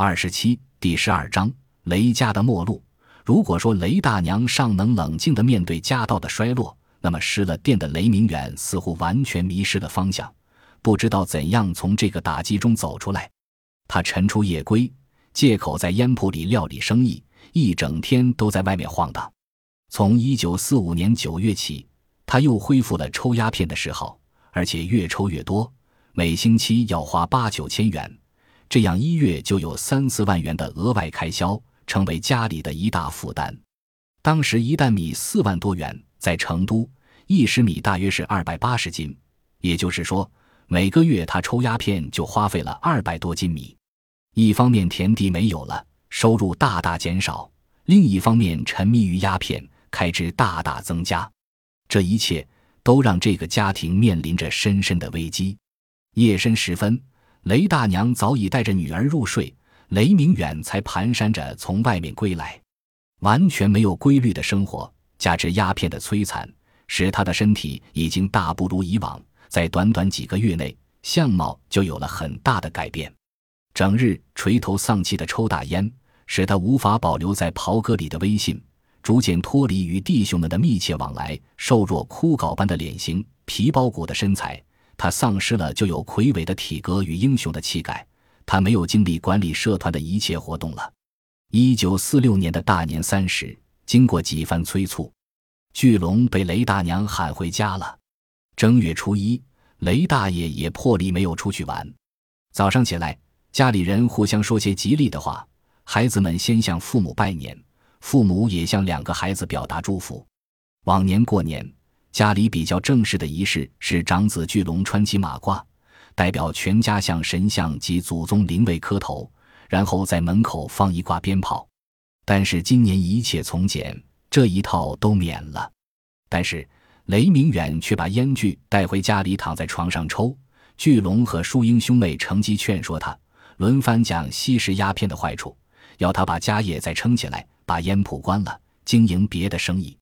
二十七第十二章雷家的末路。如果说雷大娘尚能冷静地面对家道的衰落，那么失了电的雷明远似乎完全迷失了方向，不知道怎样从这个打击中走出来。他晨出夜归，借口在烟铺里料理生意，一整天都在外面晃荡。从一九四五年九月起，他又恢复了抽鸦片的嗜好，而且越抽越多，每星期要花八九千元。这样一月就有三四万元的额外开销，成为家里的一大负担。当时一担米四万多元，在成都一石米大约是二百八十斤，也就是说，每个月他抽鸦片就花费了二百多斤米。一方面田地没有了，收入大大减少；另一方面沉迷于鸦片，开支大大增加。这一切都让这个家庭面临着深深的危机。夜深时分。雷大娘早已带着女儿入睡，雷明远才蹒跚着从外面归来。完全没有规律的生活，加之鸦片的摧残，使他的身体已经大不如以往。在短短几个月内，相貌就有了很大的改变。整日垂头丧气的抽大烟，使他无法保留在袍哥里的威信，逐渐脱离与弟兄们的密切往来。瘦弱枯槁般的脸型，皮包骨的身材。他丧失了就有魁伟的体格与英雄的气概，他没有精力管理社团的一切活动了。一九四六年的大年三十，经过几番催促，巨龙被雷大娘喊回家了。正月初一，雷大爷也破例没有出去玩。早上起来，家里人互相说些吉利的话，孩子们先向父母拜年，父母也向两个孩子表达祝福。往年过年。家里比较正式的仪式是长子巨龙穿起马褂，代表全家向神像及祖宗灵位磕头，然后在门口放一挂鞭炮。但是今年一切从简，这一套都免了。但是雷明远却把烟具带回家里，躺在床上抽。巨龙和淑英兄妹乘机劝说他，轮番讲吸食鸦片的坏处，要他把家业再撑起来，把烟铺关了，经营别的生意。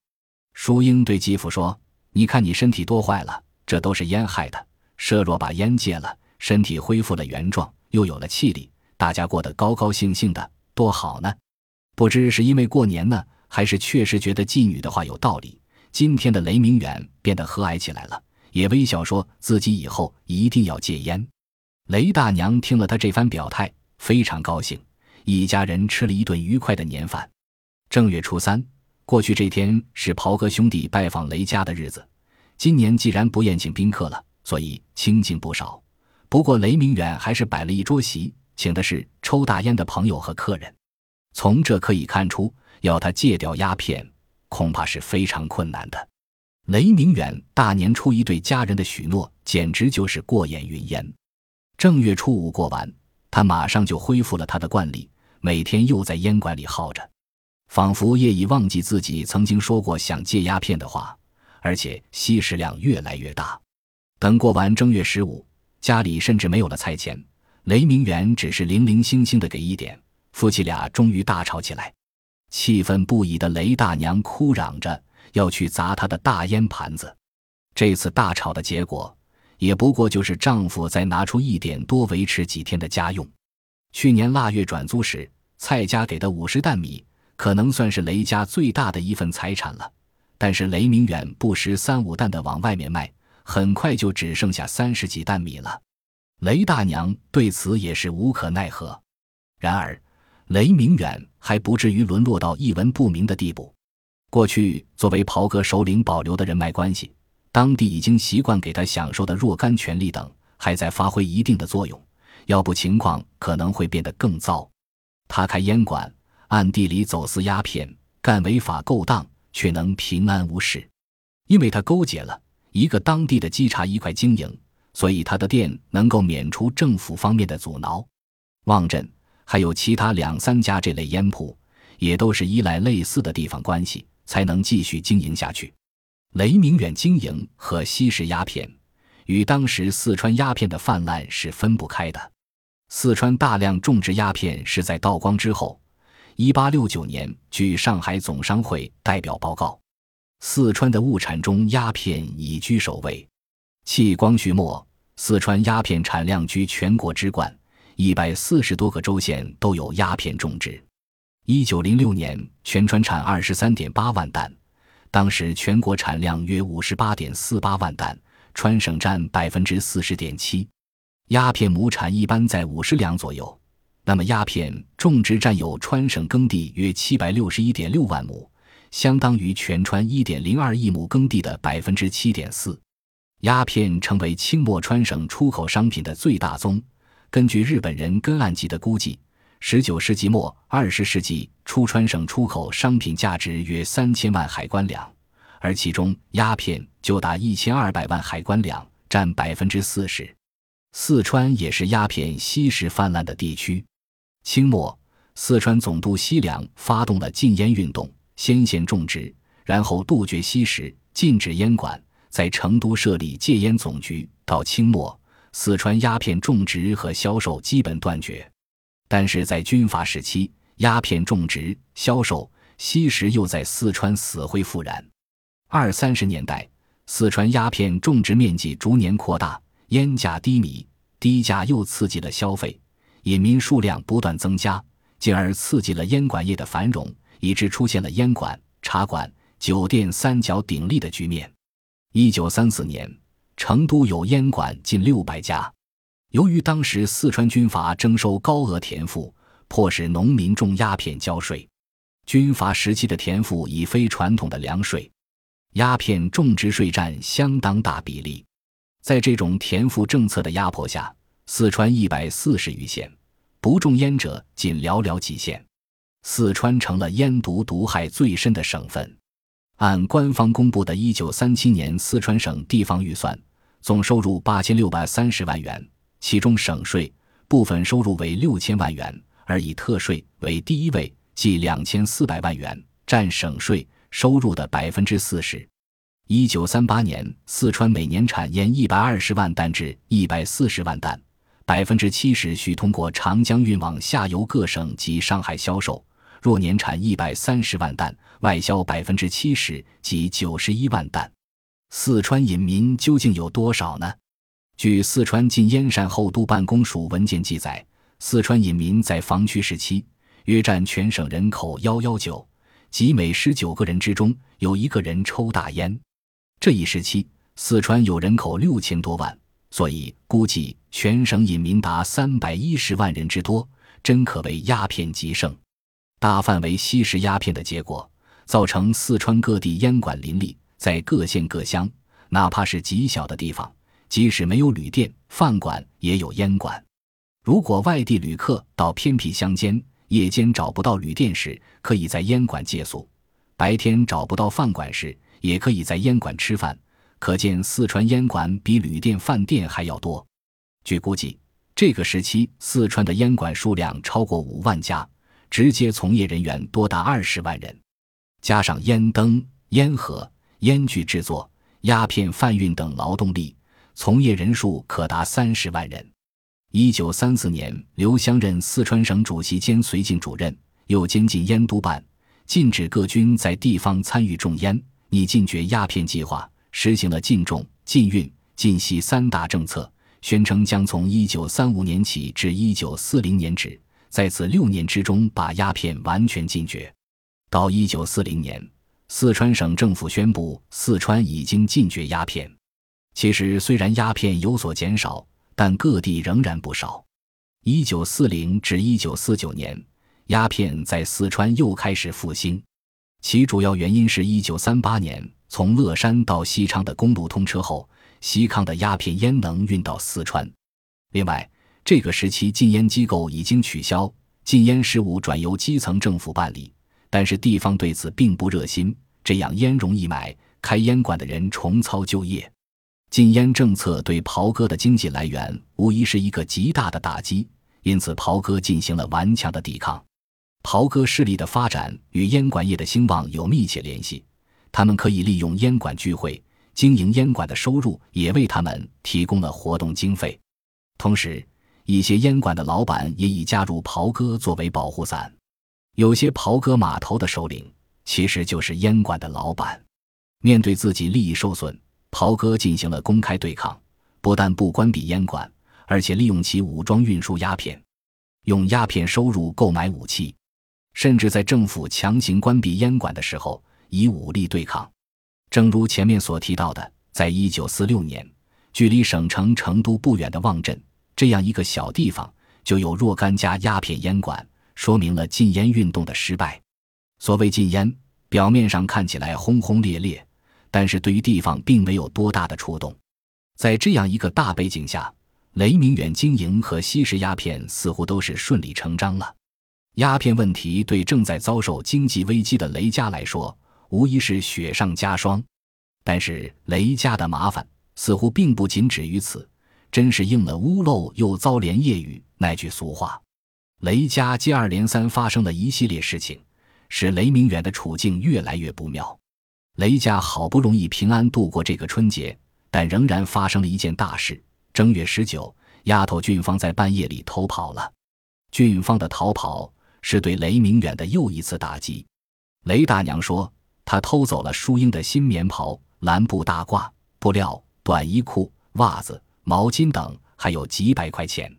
淑英对继父说。你看你身体多坏了，这都是烟害的。设若把烟戒了，身体恢复了原状，又有了气力，大家过得高高兴兴的，多好呢！不知是因为过年呢，还是确实觉得妓女的话有道理。今天的雷明远变得和蔼起来了，也微笑说自己以后一定要戒烟。雷大娘听了他这番表态，非常高兴，一家人吃了一顿愉快的年饭。正月初三。过去这天是袍哥兄弟拜访雷家的日子，今年既然不宴请宾客了，所以清静不少。不过雷明远还是摆了一桌席，请的是抽大烟的朋友和客人。从这可以看出，要他戒掉鸦片，恐怕是非常困难的。雷明远大年初一对家人的许诺，简直就是过眼云烟。正月初五过完，他马上就恢复了他的惯例，每天又在烟馆里耗着。仿佛也已忘记自己曾经说过想戒鸦片的话，而且吸食量越来越大。等过完正月十五，家里甚至没有了菜钱，雷明远只是零零星星的给一点，夫妻俩终于大吵起来。气愤不已的雷大娘哭嚷着要去砸他的大烟盘子。这次大吵的结果，也不过就是丈夫再拿出一点多维持几天的家用。去年腊月转租时，蔡家给的五十担米。可能算是雷家最大的一份财产了，但是雷明远不时三五担的往外面卖，很快就只剩下三十几担米了。雷大娘对此也是无可奈何。然而，雷明远还不至于沦落到一文不名的地步。过去作为袍哥首领保留的人脉关系，当地已经习惯给他享受的若干权利等，还在发挥一定的作用。要不，情况可能会变得更糟。他开烟馆。暗地里走私鸦片，干违法勾当，却能平安无事，因为他勾结了一个当地的稽查一块经营，所以他的店能够免除政府方面的阻挠。望镇还有其他两三家这类烟铺，也都是依赖类似的地方关系才能继续经营下去。雷明远经营和吸食鸦片，与当时四川鸦片的泛滥是分不开的。四川大量种植鸦片是在道光之后。一八六九年，据上海总商会代表报告，四川的物产中鸦片已居首位。弃光绪末，四川鸦片产量居全国之冠，一百四十多个州县都有鸦片种植。一九零六年，全川产二十三点八万担，当时全国产量约五十八点四八万担，川省占百分之四十点七。鸦片亩产一般在五十两左右，那么鸦片种植占有川省耕地约七百六十一点六万亩，相当于全川一点零二亿亩耕地的百分之七点四。鸦片成为清末川省出口商品的最大宗。根据日本人根岸吉的估计，十九世纪末二十世纪初川省出口商品价值约三千万海关两，而其中鸦片就达一千二百万海关两，占百分之四十。四川也是鸦片吸食泛滥的地区。清末，四川总督西凉发动了禁烟运动，先限种植，然后杜绝吸食，禁止烟管，在成都设立戒烟总局。到清末，四川鸦片种植和销售基本断绝。但是在军阀时期，鸦片种植、销售、吸食又在四川死灰复燃。二三十年代，四川鸦片种植面积逐年扩大。烟价低迷，低价又刺激了消费，饮民数量不断增加，进而刺激了烟管业的繁荣，以致出现了烟馆、茶馆、酒店三角鼎立的局面。一九三四年，成都有烟馆近六百家。由于当时四川军阀征收高额田赋，迫使农民种鸦片交税。军阀时期的田赋已非传统的粮税，鸦片种植税占相当大比例。在这种田赋政策的压迫下，四川一百四十余县不种烟者仅寥寥几县，四川成了烟毒毒害最深的省份。按官方公布的1937年四川省地方预算，总收入八千六百三十万元，其中省税部分收入为六千万元，而以特税为第一位，即两千四百万元，占省税收入的百分之四十。一九三八年，四川每年产烟一百二十万担至一百四十万担，百分之七十需通过长江运往下游各省及上海销售。若年产一百三十万担，外销百分之七十，即九十一万担。四川隐民究竟有多少呢？据四川禁烟善后督办公署文件记载，四川隐民在防区时期约占全省人口幺幺九，即每十九个人之中有一个人抽大烟。这一时期，四川有人口六千多万，所以估计全省隐民达三百一十万人之多，真可谓鸦片极盛。大范围吸食鸦片的结果，造成四川各地烟馆林立，在各县各乡，哪怕是极小的地方，即使没有旅店、饭馆，也有烟馆。如果外地旅客到偏僻乡间，夜间找不到旅店时，可以在烟馆借宿；白天找不到饭馆时，也可以在烟馆吃饭，可见四川烟馆比旅店、饭店还要多。据估计，这个时期四川的烟馆数量超过五万家，直接从业人员多达二十万人，加上烟灯、烟盒、烟具制作、鸦片贩运等劳动力，从业人数可达三十万人。一九三四年，刘湘任四川省主席兼绥靖主任，又兼禁烟督办，禁止各军在地方参与种烟。拟禁绝鸦片计划，实行了禁种、禁运、禁吸三大政策，宣称将从一九三五年起至一九四零年止，在此六年之中把鸦片完全禁绝。到一九四零年，四川省政府宣布四川已经禁绝鸦片。其实，虽然鸦片有所减少，但各地仍然不少。一九四零至一九四九年，鸦片在四川又开始复兴。其主要原因是一九三八年从乐山到西昌的公路通车后，西康的鸦片烟能运到四川。另外，这个时期禁烟机构已经取消，禁烟事务转由基层政府办理，但是地方对此并不热心。这样烟容易买，开烟馆的人重操旧业。禁烟政策对袍哥的经济来源无疑是一个极大的打击，因此袍哥进行了顽强的抵抗。袍哥势力的发展与烟馆业的兴旺有密切联系，他们可以利用烟馆聚会经营烟馆的收入，也为他们提供了活动经费。同时，一些烟馆的老板也已加入袍哥作为保护伞。有些袍哥码头的首领其实就是烟馆的老板。面对自己利益受损，袍哥进行了公开对抗，不但不关闭烟馆，而且利用其武装运输鸦片。用鸦片收入购买武器，甚至在政府强行关闭烟馆的时候以武力对抗。正如前面所提到的，在一九四六年，距离省城成都不远的望镇这样一个小地方，就有若干家鸦片烟馆，说明了禁烟运动的失败。所谓禁烟，表面上看起来轰轰烈烈，但是对于地方并没有多大的触动。在这样一个大背景下，雷明远经营和吸食鸦片似乎都是顺理成章了。鸦片问题对正在遭受经济危机的雷家来说，无疑是雪上加霜。但是雷家的麻烦似乎并不仅止于此，真是应了“屋漏又遭连夜雨”那句俗话。雷家接二连三发生了一系列事情。使雷明远的处境越来越不妙。雷家好不容易平安度过这个春节，但仍然发生了一件大事。正月十九，丫头俊芳在半夜里偷跑了。俊芳的逃跑是对雷明远的又一次打击。雷大娘说，他偷走了淑英的新棉袍、蓝布大褂、布料、短衣裤、袜子、毛巾等，还有几百块钱。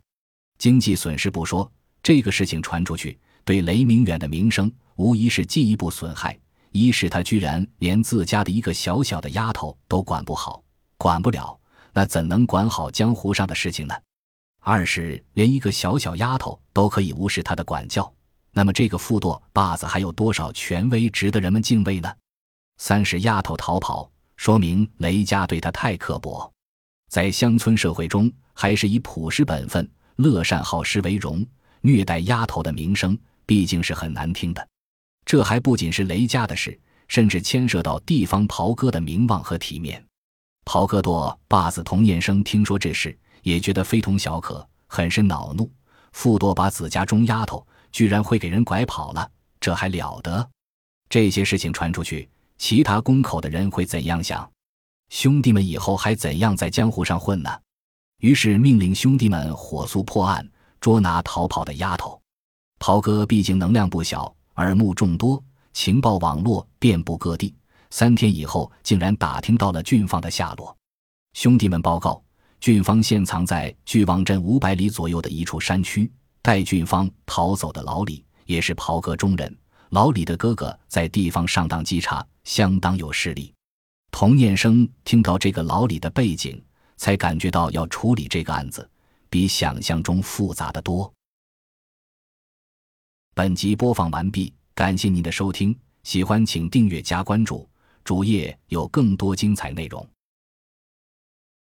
经济损失不说，这个事情传出去，对雷明远的名声。无疑是进一步损害。一是他居然连自家的一个小小的丫头都管不好，管不了，那怎能管好江湖上的事情呢？二是连一个小小丫头都可以无视他的管教，那么这个富舵把子还有多少权威值得人们敬畏呢？三是丫头逃跑，说明雷家对他太刻薄，在乡村社会中还是以朴实本分、乐善好施为荣，虐待丫头的名声毕竟是很难听的。这还不仅是雷家的事，甚至牵涉到地方袍哥的名望和体面。袍哥多把子童念生听说这事，也觉得非同小可，很是恼怒。富多把子家中丫头居然会给人拐跑了，这还了得？这些事情传出去，其他宫口的人会怎样想？兄弟们以后还怎样在江湖上混呢？于是命令兄弟们火速破案，捉拿逃跑的丫头。袍哥毕竟能量不小。耳目众多，情报网络遍布各地。三天以后，竟然打听到了俊芳的下落。兄弟们报告，俊芳现藏在巨望镇五百里左右的一处山区。带俊芳逃走的老李也是袍哥中人。老李的哥哥在地方上当稽查，相当有势力。童念生听到这个老李的背景，才感觉到要处理这个案子比想象中复杂的多。本集播放完毕，感谢您的收听，喜欢请订阅加关注，主页有更多精彩内容。